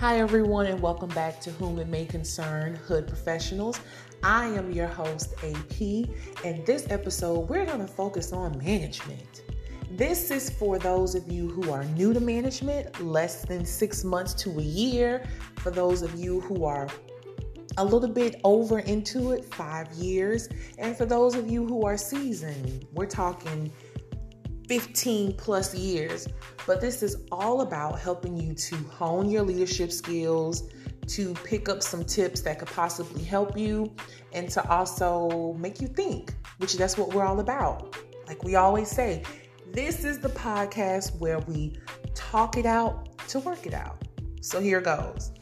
Hi, everyone, and welcome back to Whom It May Concern Hood Professionals. I am your host, AP, and this episode we're going to focus on management. This is for those of you who are new to management, less than six months to a year, for those of you who are a little bit over into it, five years, and for those of you who are seasoned, we're talking 15 plus years. But this is all about helping you to hone your leadership skills, to pick up some tips that could possibly help you, and to also make you think, which that's what we're all about. Like we always say, this is the podcast where we talk it out to work it out. So here goes.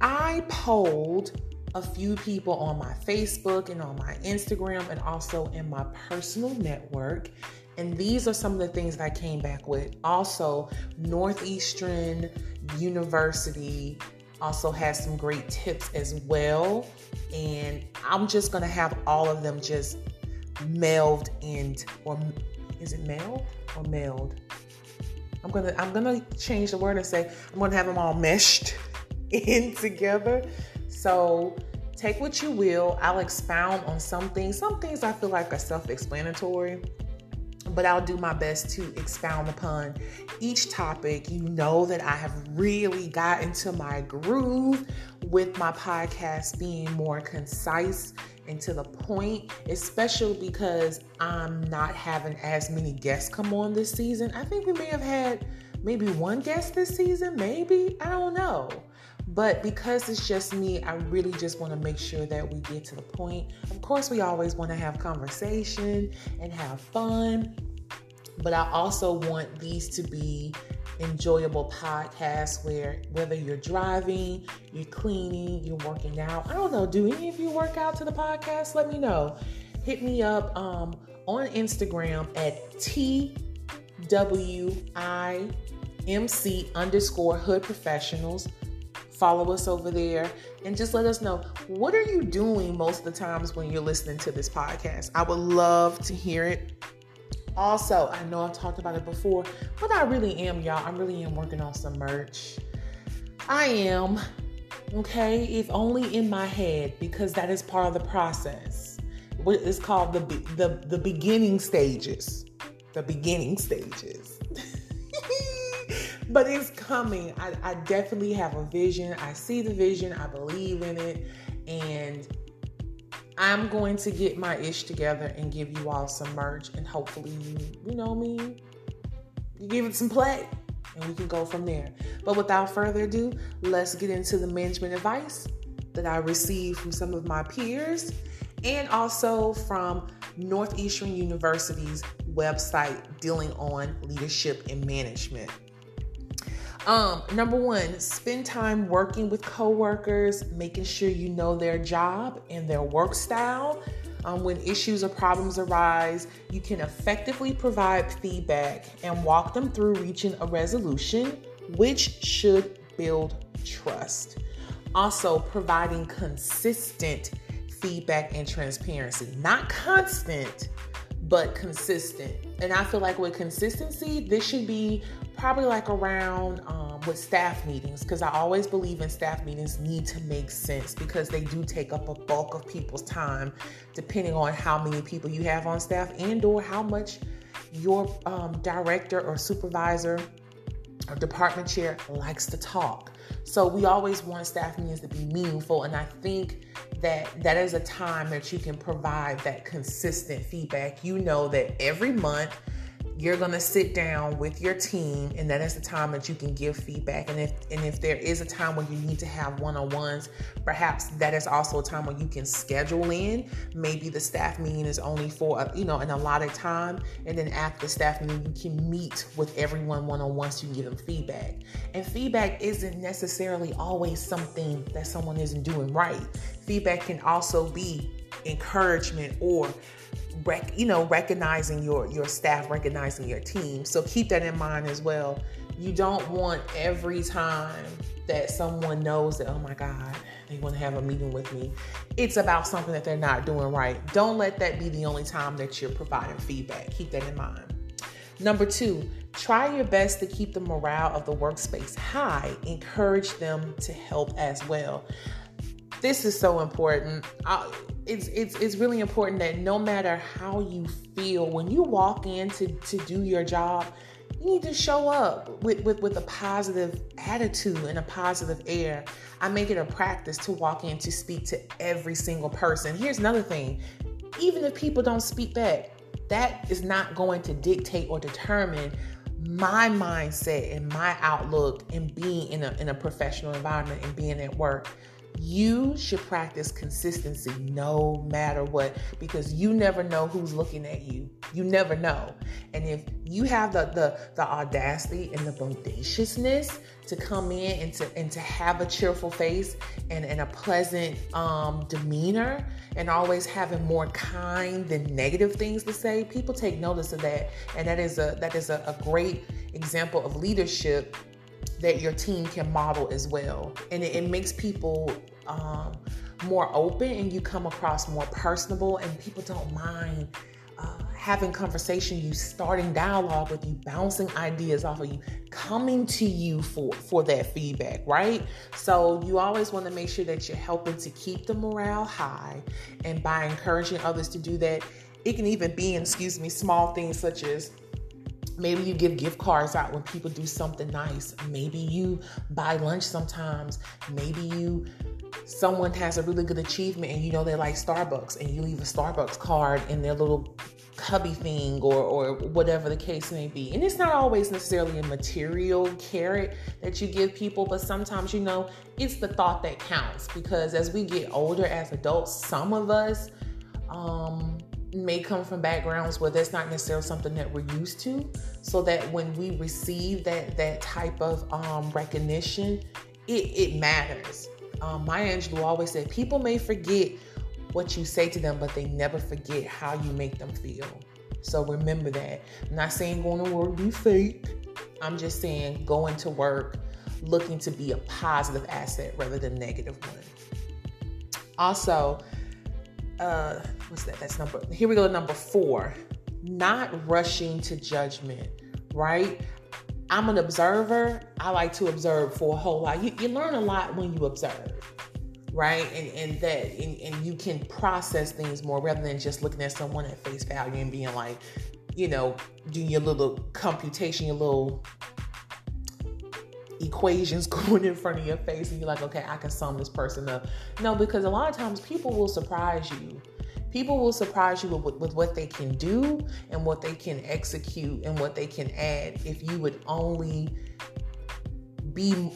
I polled a few people on my Facebook and on my Instagram and also in my personal network. And these are some of the things that I came back with. Also, Northeastern University also has some great tips as well. And I'm just going to have all of them just mailed in, or is it mailed or mailed? I'm gonna I'm gonna change the word and say I'm gonna have them all meshed in together so take what you will. I'll expound on some things. Some things I feel like are self explanatory, but I'll do my best to expound upon each topic. You know that I have really got into my groove with my podcast being more concise and to the point, especially because I'm not having as many guests come on this season. I think we may have had maybe one guest this season, maybe. I don't know. But because it's just me, I really just want to make sure that we get to the point. Of course, we always want to have conversation and have fun, but I also want these to be enjoyable podcasts where whether you're driving, you're cleaning, you're working out. I don't know, do any of you work out to the podcast? Let me know. Hit me up um, on Instagram at TWIMC underscore hood professionals follow us over there and just let us know what are you doing most of the times when you're listening to this podcast? I would love to hear it. Also i know i've talked about it before but i really am y'all. I really am working on some merch. I am okay? If only in my head because that is part of the process. What is called the the, the beginning stages. The beginning stages but it's coming. I, I definitely have a vision. I see the vision. I believe in it. And I'm going to get my ish together and give you all some merch and hopefully you, you know me, you give it some play and we can go from there. But without further ado, let's get into the management advice that I received from some of my peers and also from Northeastern University's website dealing on leadership and management. Um, number one, spend time working with coworkers, making sure you know their job and their work style. Um, when issues or problems arise, you can effectively provide feedback and walk them through reaching a resolution, which should build trust. Also, providing consistent feedback and transparency, not constant, but consistent. And I feel like with consistency, this should be probably like around um, with staff meetings because I always believe in staff meetings need to make sense because they do take up a bulk of people's time depending on how many people you have on staff and or how much your um, director or supervisor or department chair likes to talk. So we always want staff meetings to be meaningful, and I think that that is a time that you can provide that consistent feedback. You know that every month you're going to sit down with your team and that is the time that you can give feedback. And if and if there is a time when you need to have one-on-ones perhaps that is also a time when you can schedule in. Maybe the staff meeting is only for a, you know an allotted time and then after the staff meeting you can meet with everyone one-on-one so you can give them feedback. And feedback isn't necessarily always something that someone isn't doing right. Feedback can also be encouragement or rec- you know recognizing your your staff recognizing your team. So keep that in mind as well. You don't want every time that someone knows that oh my god they want to have a meeting with me. It's about something that they're not doing right. Don't let that be the only time that you're providing feedback. Keep that in mind. Number two, try your best to keep the morale of the workspace high. Encourage them to help as well. This is so important. Uh, it's, it's, it's really important that no matter how you feel, when you walk in to, to do your job, you need to show up with, with, with a positive attitude and a positive air. I make it a practice to walk in to speak to every single person. Here's another thing even if people don't speak back, that is not going to dictate or determine my mindset and my outlook and being in a, in a professional environment and being at work you should practice consistency no matter what because you never know who's looking at you. You never know. And if you have the the, the audacity and the bodaciousness to come in and to and to have a cheerful face and, and a pleasant um, demeanor and always having more kind than negative things to say people take notice of that. And that is a that is a, a great example of leadership that your team can model as well. And it, it makes people um, more open and you come across more personable, and people don't mind. Uh, having conversation, you starting dialogue with you, bouncing ideas off of you, coming to you for for that feedback, right? So you always want to make sure that you're helping to keep the morale high, and by encouraging others to do that, it can even be excuse me, small things such as Maybe you give gift cards out when people do something nice. Maybe you buy lunch sometimes. Maybe you someone has a really good achievement and you know they like Starbucks and you leave a Starbucks card in their little cubby thing or or whatever the case may be. And it's not always necessarily a material carrot that you give people, but sometimes you know it's the thought that counts because as we get older as adults, some of us um may come from backgrounds where that's not necessarily something that we're used to. So that when we receive that that type of um, recognition it, it matters. Um, maya angelou always said people may forget what you say to them but they never forget how you make them feel. So remember that. I'm not saying going to work be fake. I'm just saying going to work looking to be a positive asset rather than negative one. Also uh what's that? That's number here we go number four. Not rushing to judgment, right? I'm an observer. I like to observe for a whole lot. You, you learn a lot when you observe, right? And and that and, and you can process things more rather than just looking at someone at face value and being like, you know, doing your little computation, your little equations going in front of your face and you're like, okay, I can sum this person up. No, because a lot of times people will surprise you. People will surprise you with, with what they can do and what they can execute and what they can add if you would only be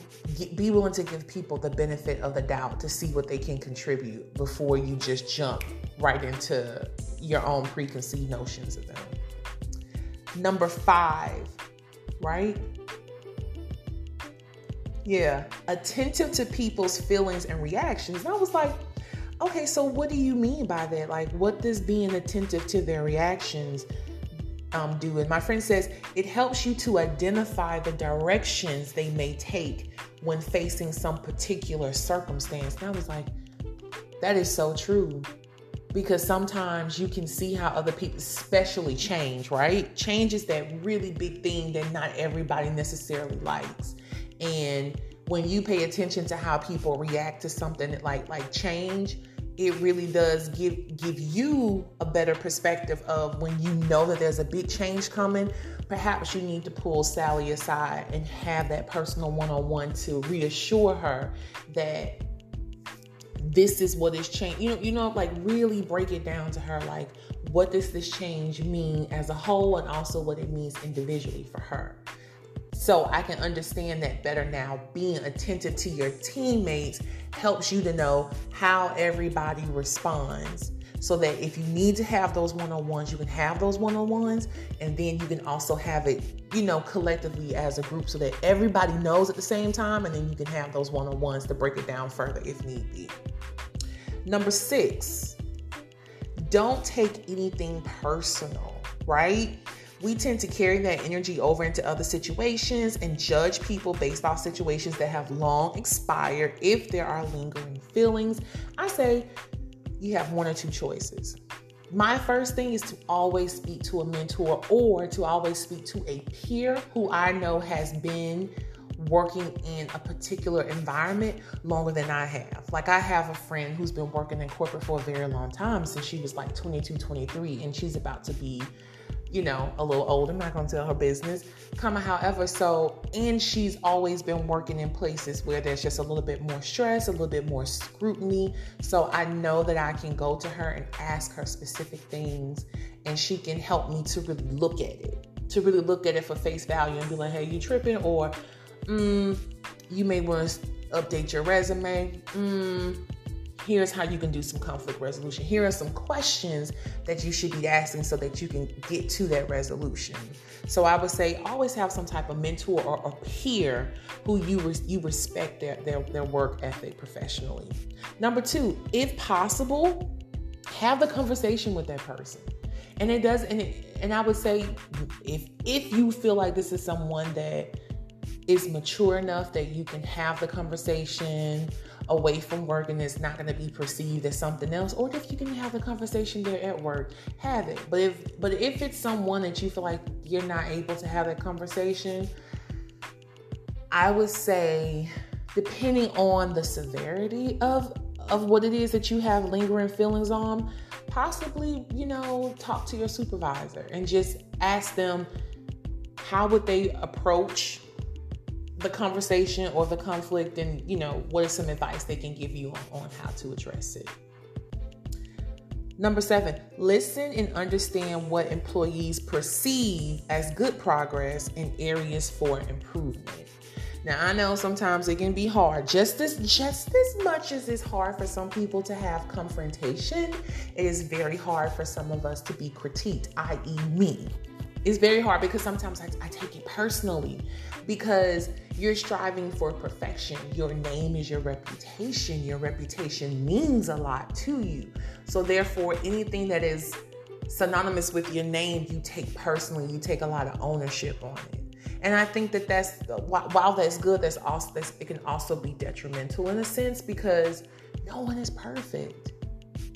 be willing to give people the benefit of the doubt to see what they can contribute before you just jump right into your own preconceived notions of them. Number 5, right? Yeah, attentive to people's feelings and reactions. And I was like, okay, so what do you mean by that? Like, what does being attentive to their reactions um, do? And my friend says it helps you to identify the directions they may take when facing some particular circumstance. And I was like, that is so true because sometimes you can see how other people especially change right change is that really big thing that not everybody necessarily likes and when you pay attention to how people react to something like like change it really does give give you a better perspective of when you know that there's a big change coming perhaps you need to pull sally aside and have that personal one-on-one to reassure her that this is what is change you know you know like really break it down to her like what does this change mean as a whole and also what it means individually for her so I can understand that better now. Being attentive to your teammates helps you to know how everybody responds. So that if you need to have those one on ones, you can have those one on ones. And then you can also have it, you know, collectively as a group so that everybody knows at the same time. And then you can have those one on ones to break it down further if need be. Number six, don't take anything personal, right? We tend to carry that energy over into other situations and judge people based off situations that have long expired if there are lingering feelings. I say you have one or two choices. my first thing is to always speak to a mentor or to always speak to a peer who I know has been working in a particular environment longer than I have. Like I have a friend who's been working in corporate for a very long time since she was like 22, 23 and she's about to be you know, a little old. I'm not going to tell her business. Come, however, so, and she's always been working in places where there's just a little bit more stress, a little bit more scrutiny. So I know that I can go to her and ask her specific things, and she can help me to really look at it, to really look at it for face value and be like, hey, you tripping? Or, mm, you may want to update your resume. Mm, here's how you can do some conflict resolution. Here are some questions that you should be asking so that you can get to that resolution. So I would say always have some type of mentor or, or peer who you you respect their, their their work ethic professionally. Number two, if possible, have the conversation with that person. And it does, and it, and I would say if if you feel like this is someone that is mature enough that you can have the conversation away from work and it's not going to be perceived as something else or if you can have the conversation there at work have it. But if but if it's someone that you feel like you're not able to have that conversation i would say depending on the severity of of what it is that you have lingering feelings on possibly you know talk to your supervisor and just ask them how would they approach the conversation or the conflict and you know what is some advice they can give you on, on how to address it number seven listen and understand what employees perceive as good progress and areas for improvement now I know sometimes it can be hard, just as just as much as it's hard for some people to have confrontation, it is very hard for some of us to be critiqued, i.e., me. It's very hard because sometimes I, I take it personally because you're striving for perfection. Your name is your reputation. Your reputation means a lot to you. So, therefore, anything that is synonymous with your name, you take personally, you take a lot of ownership on it. And I think that that's while that's good, that's also that's, it can also be detrimental in a sense because no one is perfect.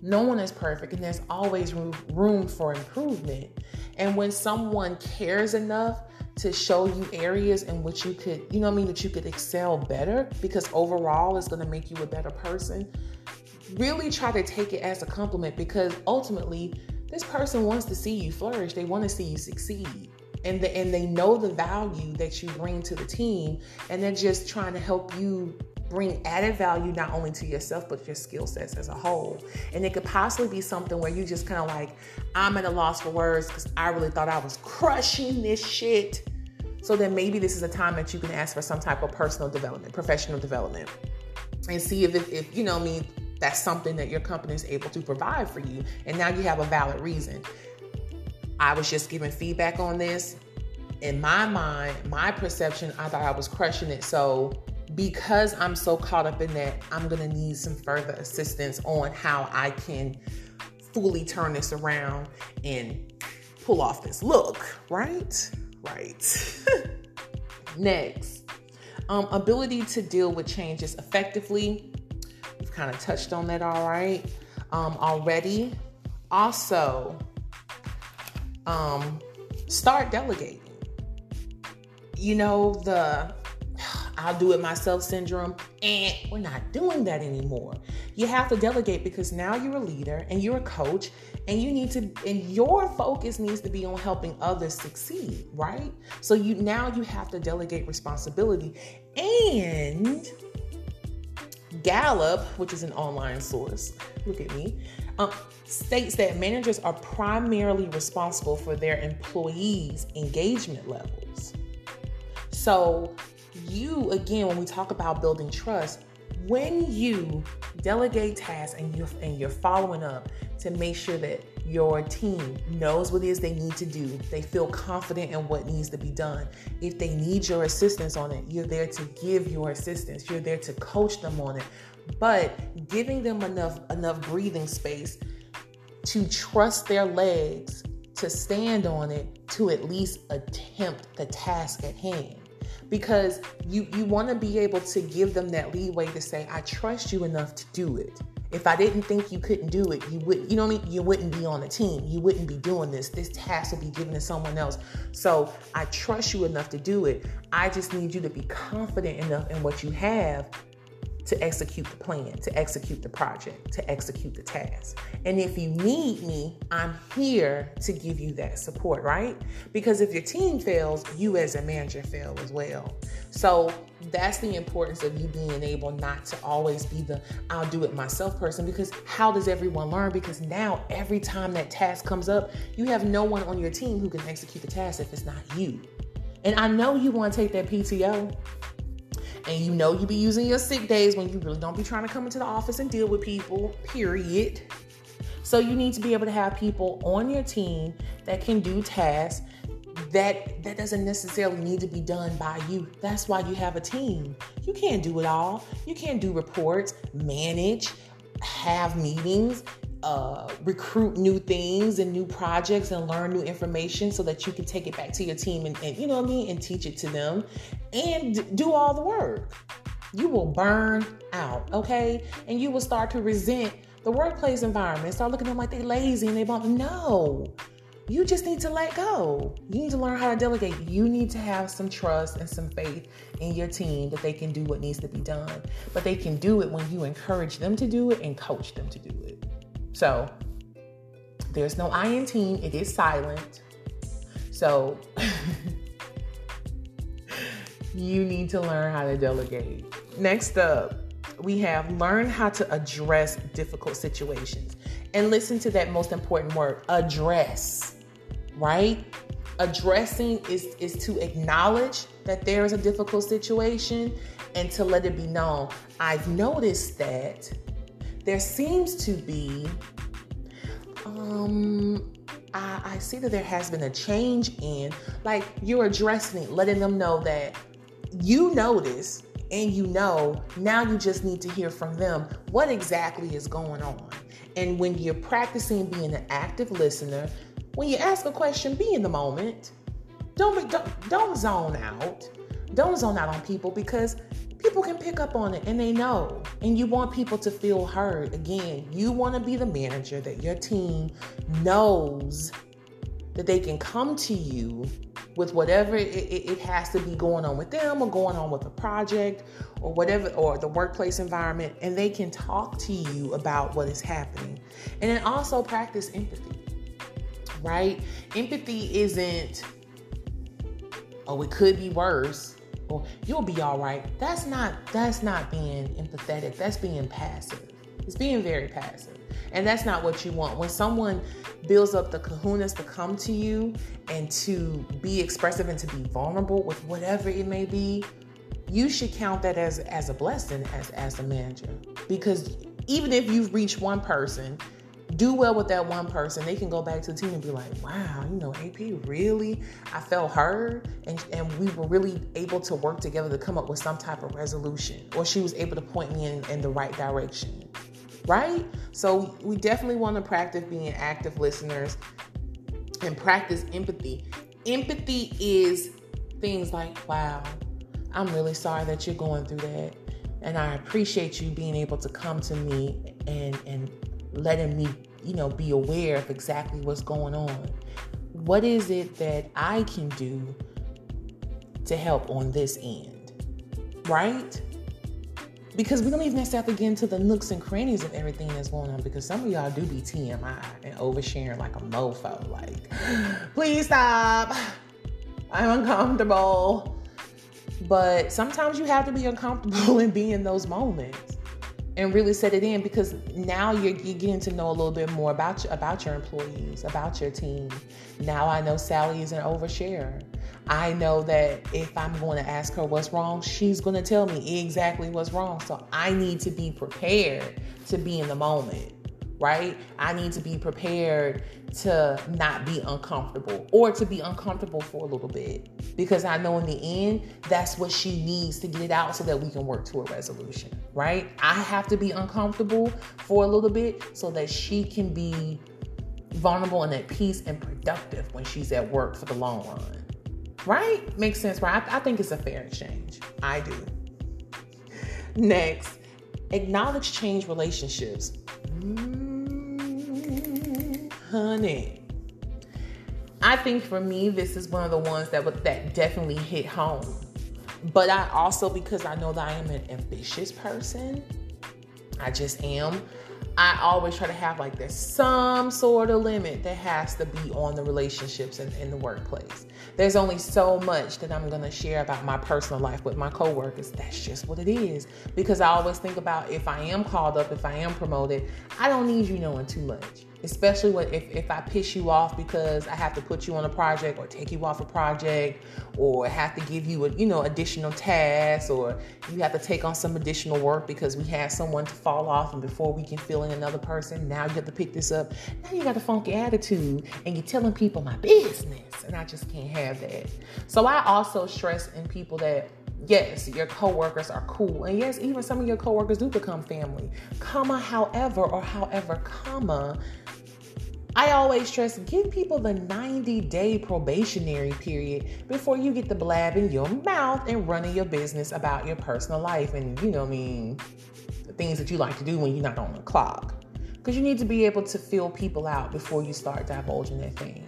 No one is perfect, and there's always room, room for improvement. And when someone cares enough to show you areas in which you could, you know I mean, that you could excel better because overall it's going to make you a better person. Really try to take it as a compliment because ultimately this person wants to see you flourish. They want to see you succeed. And, the, and they know the value that you bring to the team and they're just trying to help you bring added value not only to yourself but your skill sets as a whole. And it could possibly be something where you just kind of like, I'm at a loss for words because I really thought I was crushing this shit. So then maybe this is a time that you can ask for some type of personal development, professional development, and see if, if, if you know, mean, that's something that your company is able to provide for you. And now you have a valid reason. I was just giving feedback on this. In my mind, my perception, I thought I was crushing it. So because I'm so caught up in that, I'm going to need some further assistance on how I can fully turn this around and pull off this look, right? Right. Next, um, ability to deal with changes effectively. We've kind of touched on that all right um, already. Also, um, start delegating. You know, the I'll do it myself syndrome. And we're not doing that anymore. You have to delegate because now you're a leader and you're a coach and you need to and your focus needs to be on helping others succeed, right? So you now you have to delegate responsibility. And Gallup, which is an online source, look at me, um, states that managers are primarily responsible for their employees' engagement levels. So you, again, when we talk about building trust, when you delegate tasks and you're, and you're following up to make sure that your team knows what it is they need to do, they feel confident in what needs to be done. If they need your assistance on it, you're there to give your assistance. You're there to coach them on it. But giving them enough enough breathing space to trust their legs to stand on it to at least attempt the task at hand because you you want to be able to give them that leeway to say I trust you enough to do it If I didn't think you couldn't do it, you would you know what I mean? You wouldn't be on the team. You wouldn't be doing this. This task would be given to someone else. So I trust you enough to do it. I just need you to be confident enough in what you have to execute the plan, to execute the project, to execute the task. And if you need me, I'm here to give you that support, right? Because if your team fails, you as a manager fail as well. So that's the importance of you being able not to always be the I'll do it myself person because how does everyone learn? Because now every time that task comes up, you have no one on your team who can execute the task if it's not you. And I know you want to take that PTO and you know you be using your sick days when you really don't be trying to come into the office and deal with people, period. So you need to be able to have people on your team that can do tasks that that doesn't necessarily need to be done by you. That's why you have a team. You can't do it all. You can't do reports, manage, have meetings, uh, recruit new things and new projects and learn new information so that you can take it back to your team and, and you know what I mean and teach it to them and do all the work. You will burn out, okay? And you will start to resent the workplace environment. Start looking at them like they lazy and they want no. You just need to let go. You need to learn how to delegate. You need to have some trust and some faith in your team that they can do what needs to be done. But they can do it when you encourage them to do it and coach them to do it. So there's no I in team, it is silent. So you need to learn how to delegate. Next up, we have learn how to address difficult situations. And listen to that most important word address, right? Addressing is, is to acknowledge that there is a difficult situation and to let it be known. I've noticed that there seems to be, um, I, I see that there has been a change in, like, you're addressing, letting them know that you notice and you know, now you just need to hear from them what exactly is going on. And when you're practicing being an active listener, when you ask a question, be in the moment. Don't don't, don't zone out. Don't zone out on people because people can pick up on it and they know. And you want people to feel heard. Again, you want to be the manager that your team knows that they can come to you with whatever it, it, it, has to be going on with them or going on with a project or whatever or the workplace environment and they can talk to you about what is happening. And then also practice empathy right? Empathy isn't oh it could be worse or you'll be all right. That's not that's not being empathetic. That's being passive. It's being very passive and that's not what you want. When someone builds up the kahunas to come to you and to be expressive and to be vulnerable with whatever it may be, you should count that as as a blessing as as a manager. Because even if you've reached one person, do well with that one person, they can go back to the team and be like, wow, you know, AP really, I felt heard and, and we were really able to work together to come up with some type of resolution. Or she was able to point me in, in the right direction right? So we definitely want to practice being active listeners and practice empathy. Empathy is things like, wow, I'm really sorry that you're going through that. And I appreciate you being able to come to me and, and letting me, you know, be aware of exactly what's going on. What is it that I can do to help on this end? Right? Because we don't even necessarily get into the nooks and crannies of everything that's going on because some of y'all do be TMI and oversharing like a mofo. Like, please stop. I'm uncomfortable. But sometimes you have to be uncomfortable and be in those moments and really set it in because now you're, you're getting to know a little bit more about about your employees, about your team. Now I know Sally is an oversharer. I know that if I'm going to ask her what's wrong, she's going to tell me exactly what's wrong. So I need to be prepared to be in the moment, right? I need to be prepared to not be uncomfortable or to be uncomfortable for a little bit because I know in the end, that's what she needs to get it out so that we can work to a resolution, right? I have to be uncomfortable for a little bit so that she can be vulnerable and at peace and productive when she's at work for the long run. Right? Makes sense, right? I, I think it's a fair exchange. I do. Next, Acknowledge change relationships. Mm, honey. I think for me, this is one of the ones that that definitely hit home. But I also, because I know that I am an ambitious person, I just am. I always try to have like there's some sort of limit that has to be on the relationships in, in the workplace. There's only so much that I'm gonna share about my personal life with my coworkers. That's just what it is. Because I always think about if I am called up, if I am promoted, I don't need you knowing too much especially when, if, if I piss you off because I have to put you on a project or take you off a project or have to give you a, you know additional tasks or you have to take on some additional work because we had someone to fall off and before we can fill in another person now you have to pick this up now you got a funky attitude and you're telling people my business and I just can't have that so I also stress in people that yes, your coworkers are cool. And yes, even some of your coworkers do become family. Comma, however, or however, comma, I always stress give people the 90 day probationary period before you get the blab in your mouth and running your business about your personal life and, you know, I mean, the things that you like to do when you're not on the clock. Because you need to be able to fill people out before you start divulging their thing.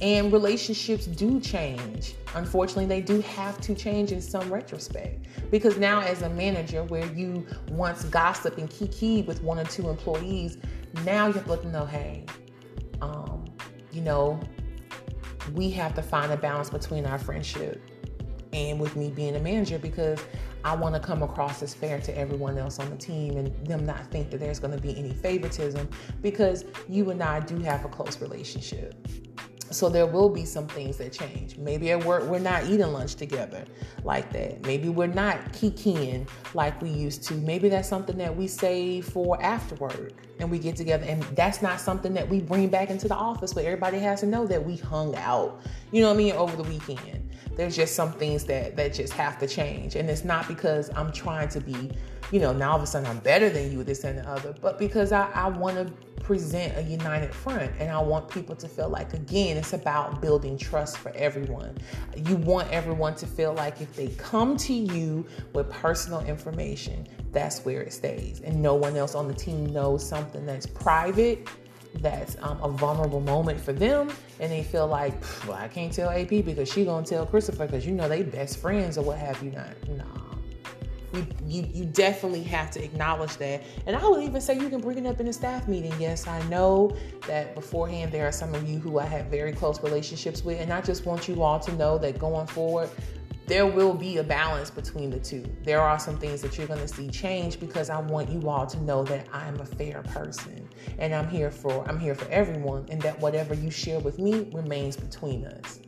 And relationships do change. Unfortunately, they do have to change in some retrospect. Because now, as a manager, where you once gossip and kiki with one or two employees, now you have to let them know, hey, um, you know, we have to find a balance between our friendship and with me being a manager because I want to come across as fair to everyone else on the team and them not think that there's going to be any favoritism because you and I do have a close relationship. So there will be some things that change. Maybe at work we're not eating lunch together like that. Maybe we're not kikiing like we used to. Maybe that's something that we save for afterward and we get together. And that's not something that we bring back into the office but everybody has to know that we hung out, you know what I mean, over the weekend. There's just some things that that just have to change. And it's not because I'm trying to be, you know, now all of a sudden I'm better than you, this and the other, but because I, I want to present a united front. And I want people to feel like, again, it's about building trust for everyone. You want everyone to feel like if they come to you with personal information, that's where it stays. And no one else on the team knows something that's private that's um, a vulnerable moment for them and they feel like well, i can't tell ap because she gonna tell christopher because you know they best friends or what have you not nah you, you, you definitely have to acknowledge that. And I would even say you can bring it up in a staff meeting. Yes, I know that beforehand there are some of you who I have very close relationships with, and I just want you all to know that going forward, there will be a balance between the two. There are some things that you're going to see change because I want you all to know that I'm a fair person and I'm here for I'm here for everyone and that whatever you share with me remains between us.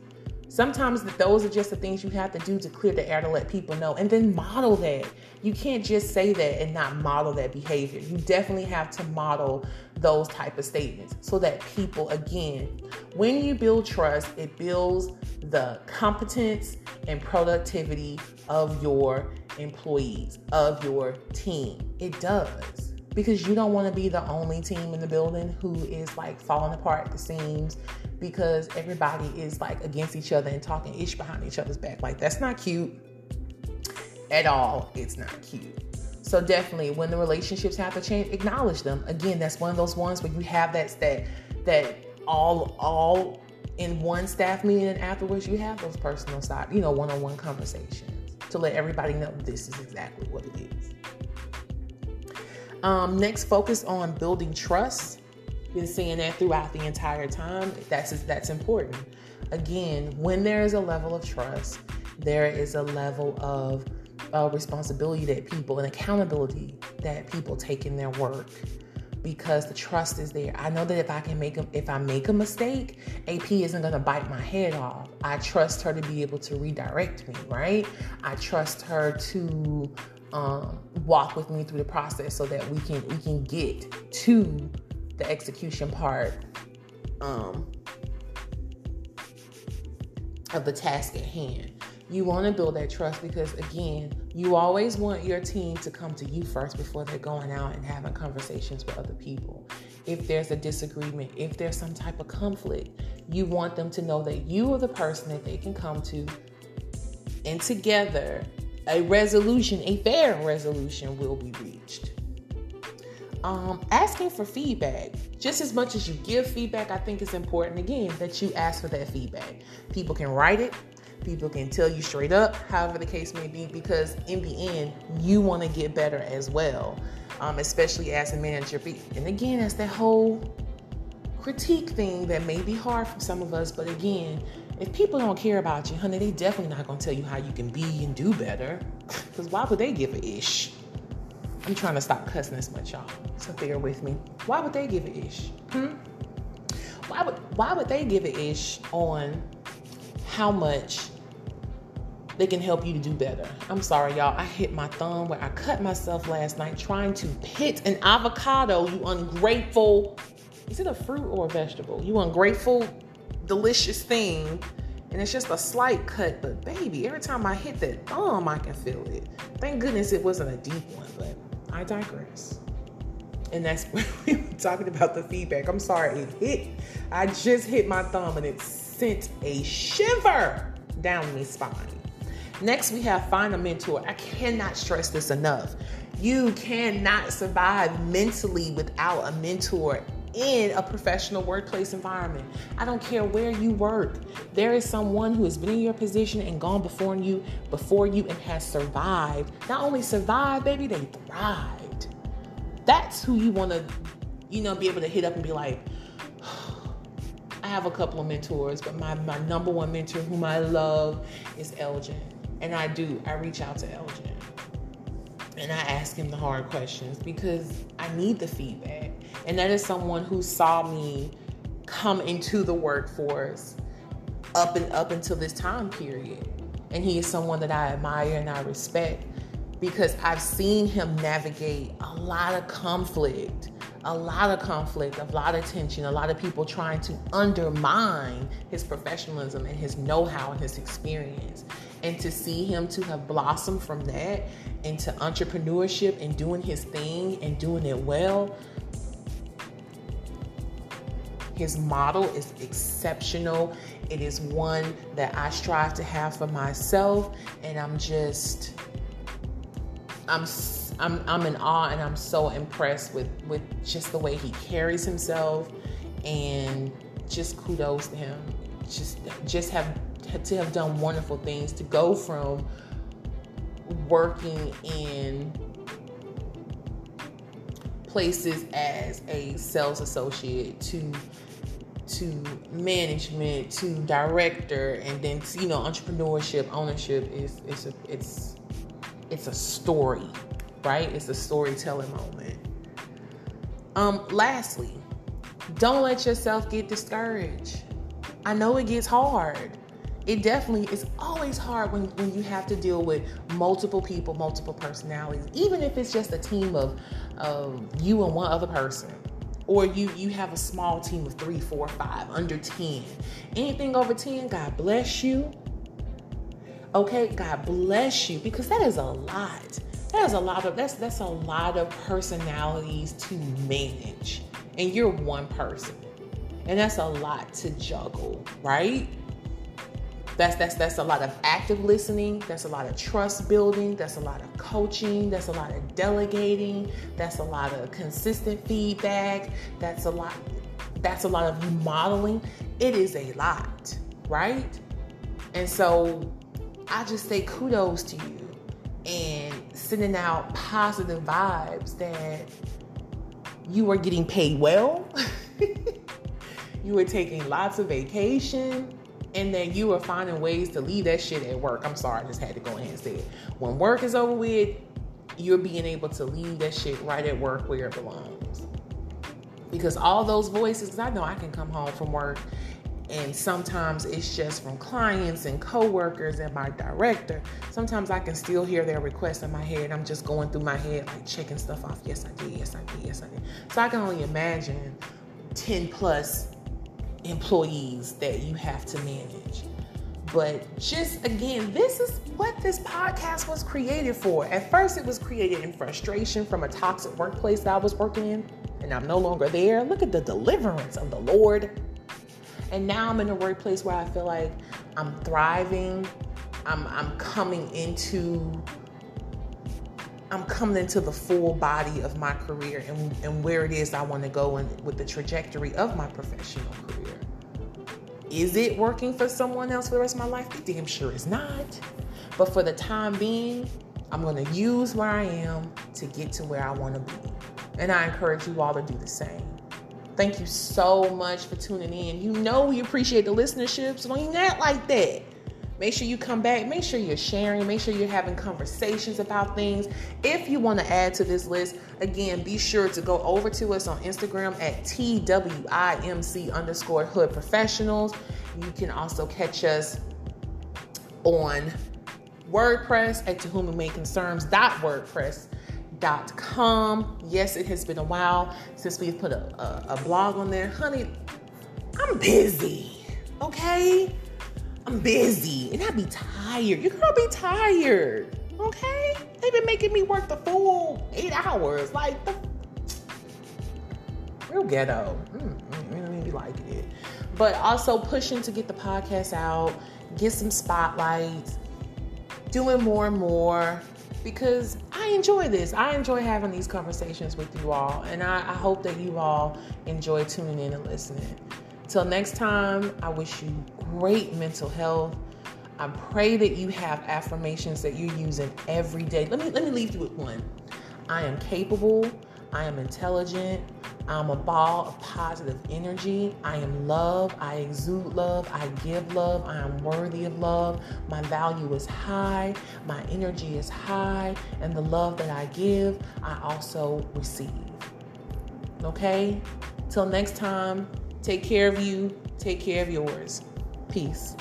Sometimes those are just the things you have to do to clear the air to let people know and then model that. You can't just say that and not model that behavior. You definitely have to model those type of statements so that people again, when you build trust, it builds the competence and productivity of your employees, of your team. It does because you don't want to be the only team in the building who is like falling apart at the seams because everybody is like against each other and talking ish behind each other's back. Like that's not cute at all. It's not cute. So definitely when the relationships have to change, acknowledge them. Again, that's one of those ones where you have that that that all all in one staff meeting and afterwards you have those personal side, you know, one-on-one conversations to let everybody know this is exactly what it is. Um, next, focus on building trust. Been saying that throughout the entire time. That's that's important. Again, when there is a level of trust, there is a level of uh, responsibility that people and accountability that people take in their work because the trust is there. I know that if I can make a, if I make a mistake, AP isn't going to bite my head off. I trust her to be able to redirect me, right? I trust her to um, walk with me through the process so that we can we can get to the execution part um, of the task at hand. You want to build that trust because again, you always want your team to come to you first before they're going out and having conversations with other people. If there's a disagreement, if there's some type of conflict, you want them to know that you are the person that they can come to and together a resolution, a fair resolution will be reached. um, asking for feedback. Just as much as you give feedback, I think it's important again that you ask for that feedback. People can write it, people can tell you straight up, however the case may be, because in the end, you want to get better as well, um, especially as a manager. And again, that's that whole critique thing that may be hard for some of us, but again, if people don't care about you, honey, they definitely not gonna tell you how you can be and do better. Because why would they give a ish? I'm trying to stop cussing this much, y'all. So bear with me. Why would they give a ish? Hmm? Why would why would they give a ish on how much they can help you to do better? I'm sorry, y'all. I hit my thumb where I cut myself last night trying to pit an avocado, you ungrateful. Is it a fruit or a vegetable? You ungrateful delicious thing. And it's just a slight cut, but baby, every time I hit that thumb, I can feel it. Thank goodness it wasn't a deep one, but I digress. And that's when we were talking about the feedback. I'm sorry, it hit. I just hit my thumb and it sent a shiver down my spine. Next, we have find a mentor. I cannot stress this enough. You cannot survive mentally without a mentor in a professional workplace environment. I don't care where you work. There is someone who has been in your position and gone before you, before you and has survived. Not only survived, baby, they thrived. That's who you want to, you know, be able to hit up and be like, I have a couple of mentors, but my, my number one mentor whom I love is Elgin. And I do, I reach out to Elgin and I ask him the hard questions because I need the feedback. And that is someone who saw me come into the workforce up and up until this time period. And he is someone that I admire and I respect because I've seen him navigate a lot of conflict, a lot of conflict, a lot of tension, a lot of people trying to undermine his professionalism and his know-how and his experience. And to see him to have blossomed from that into entrepreneurship and doing his thing and doing it well. His model is exceptional. It is one that I strive to have for myself, and I'm just, I'm, I'm, I'm in awe, and I'm so impressed with with just the way he carries himself, and just kudos to him. Just, just have to have done wonderful things to go from working in places as a sales associate to to management to director and then you know entrepreneurship ownership is it's a it's it's a story right it's a storytelling moment um lastly don't let yourself get discouraged i know it gets hard it definitely is always hard when, when you have to deal with multiple people, multiple personalities, even if it's just a team of, of you and one other person. Or you you have a small team of three, four, five, under 10. Anything over 10, God bless you. Okay, God bless you, because that is a lot. That is a lot of that's that's a lot of personalities to manage. And you're one person. And that's a lot to juggle, right? That's that's that's a lot of active listening, that's a lot of trust building, that's a lot of coaching, that's a lot of delegating, that's a lot of consistent feedback, that's a lot that's a lot of modeling. It is a lot, right? And so I just say kudos to you and sending out positive vibes that you are getting paid well. you are taking lots of vacation and then you are finding ways to leave that shit at work. I'm sorry, I just had to go ahead and say it. When work is over with, you're being able to leave that shit right at work where it belongs. Because all those voices, I know I can come home from work and sometimes it's just from clients and coworkers and my director. Sometimes I can still hear their requests in my head. I'm just going through my head, like checking stuff off. Yes, I did. Yes, I did. Yes, I did. So I can only imagine 10 plus employees that you have to manage. But just again, this is what this podcast was created for. At first, it was created in frustration from a toxic workplace that I was working in, and I'm no longer there. Look at the deliverance of the Lord. And now I'm in a workplace where I feel like I'm thriving. I'm, I'm coming into I'm coming into the full body of my career and, and where it is I want to go and with the trajectory of my professional career. Is it working for someone else for the rest of my life? The damn sure is not. But for the time being, I'm going to use where I am to get to where I want to be. And I encourage you all to do the same. Thank you so much for tuning in. You know we appreciate the listenership, so don't act like that. Make sure you come back. Make sure you're sharing. Make sure you're having conversations about things. If you want to add to this list, again, be sure to go over to us on Instagram at TWIMC underscore hood professionals. You can also catch us on WordPress at to whom it may concerns.wordpress.com. Yes, it has been a while since we've put a, a, a blog on there. Honey, I'm busy, okay? I'm busy and I be tired. You girl be tired, okay? They've been making me work the full eight hours. Like, the real ghetto. Mm, mm, mm, be liking it. But also pushing to get the podcast out, get some spotlights, doing more and more because I enjoy this. I enjoy having these conversations with you all, and I, I, hope that you all enjoy tuning in and listening. Till next time, I wish you great mental health. I pray that you have affirmations that you're using every day. Let me let me leave you with one. I am capable. I am intelligent. I'm a ball of positive energy. I am love. I exude love. I give love. I am worthy of love. My value is high. My energy is high. And the love that I give, I also receive. Okay? Till next time, take care of you. Take care of yours. Peace.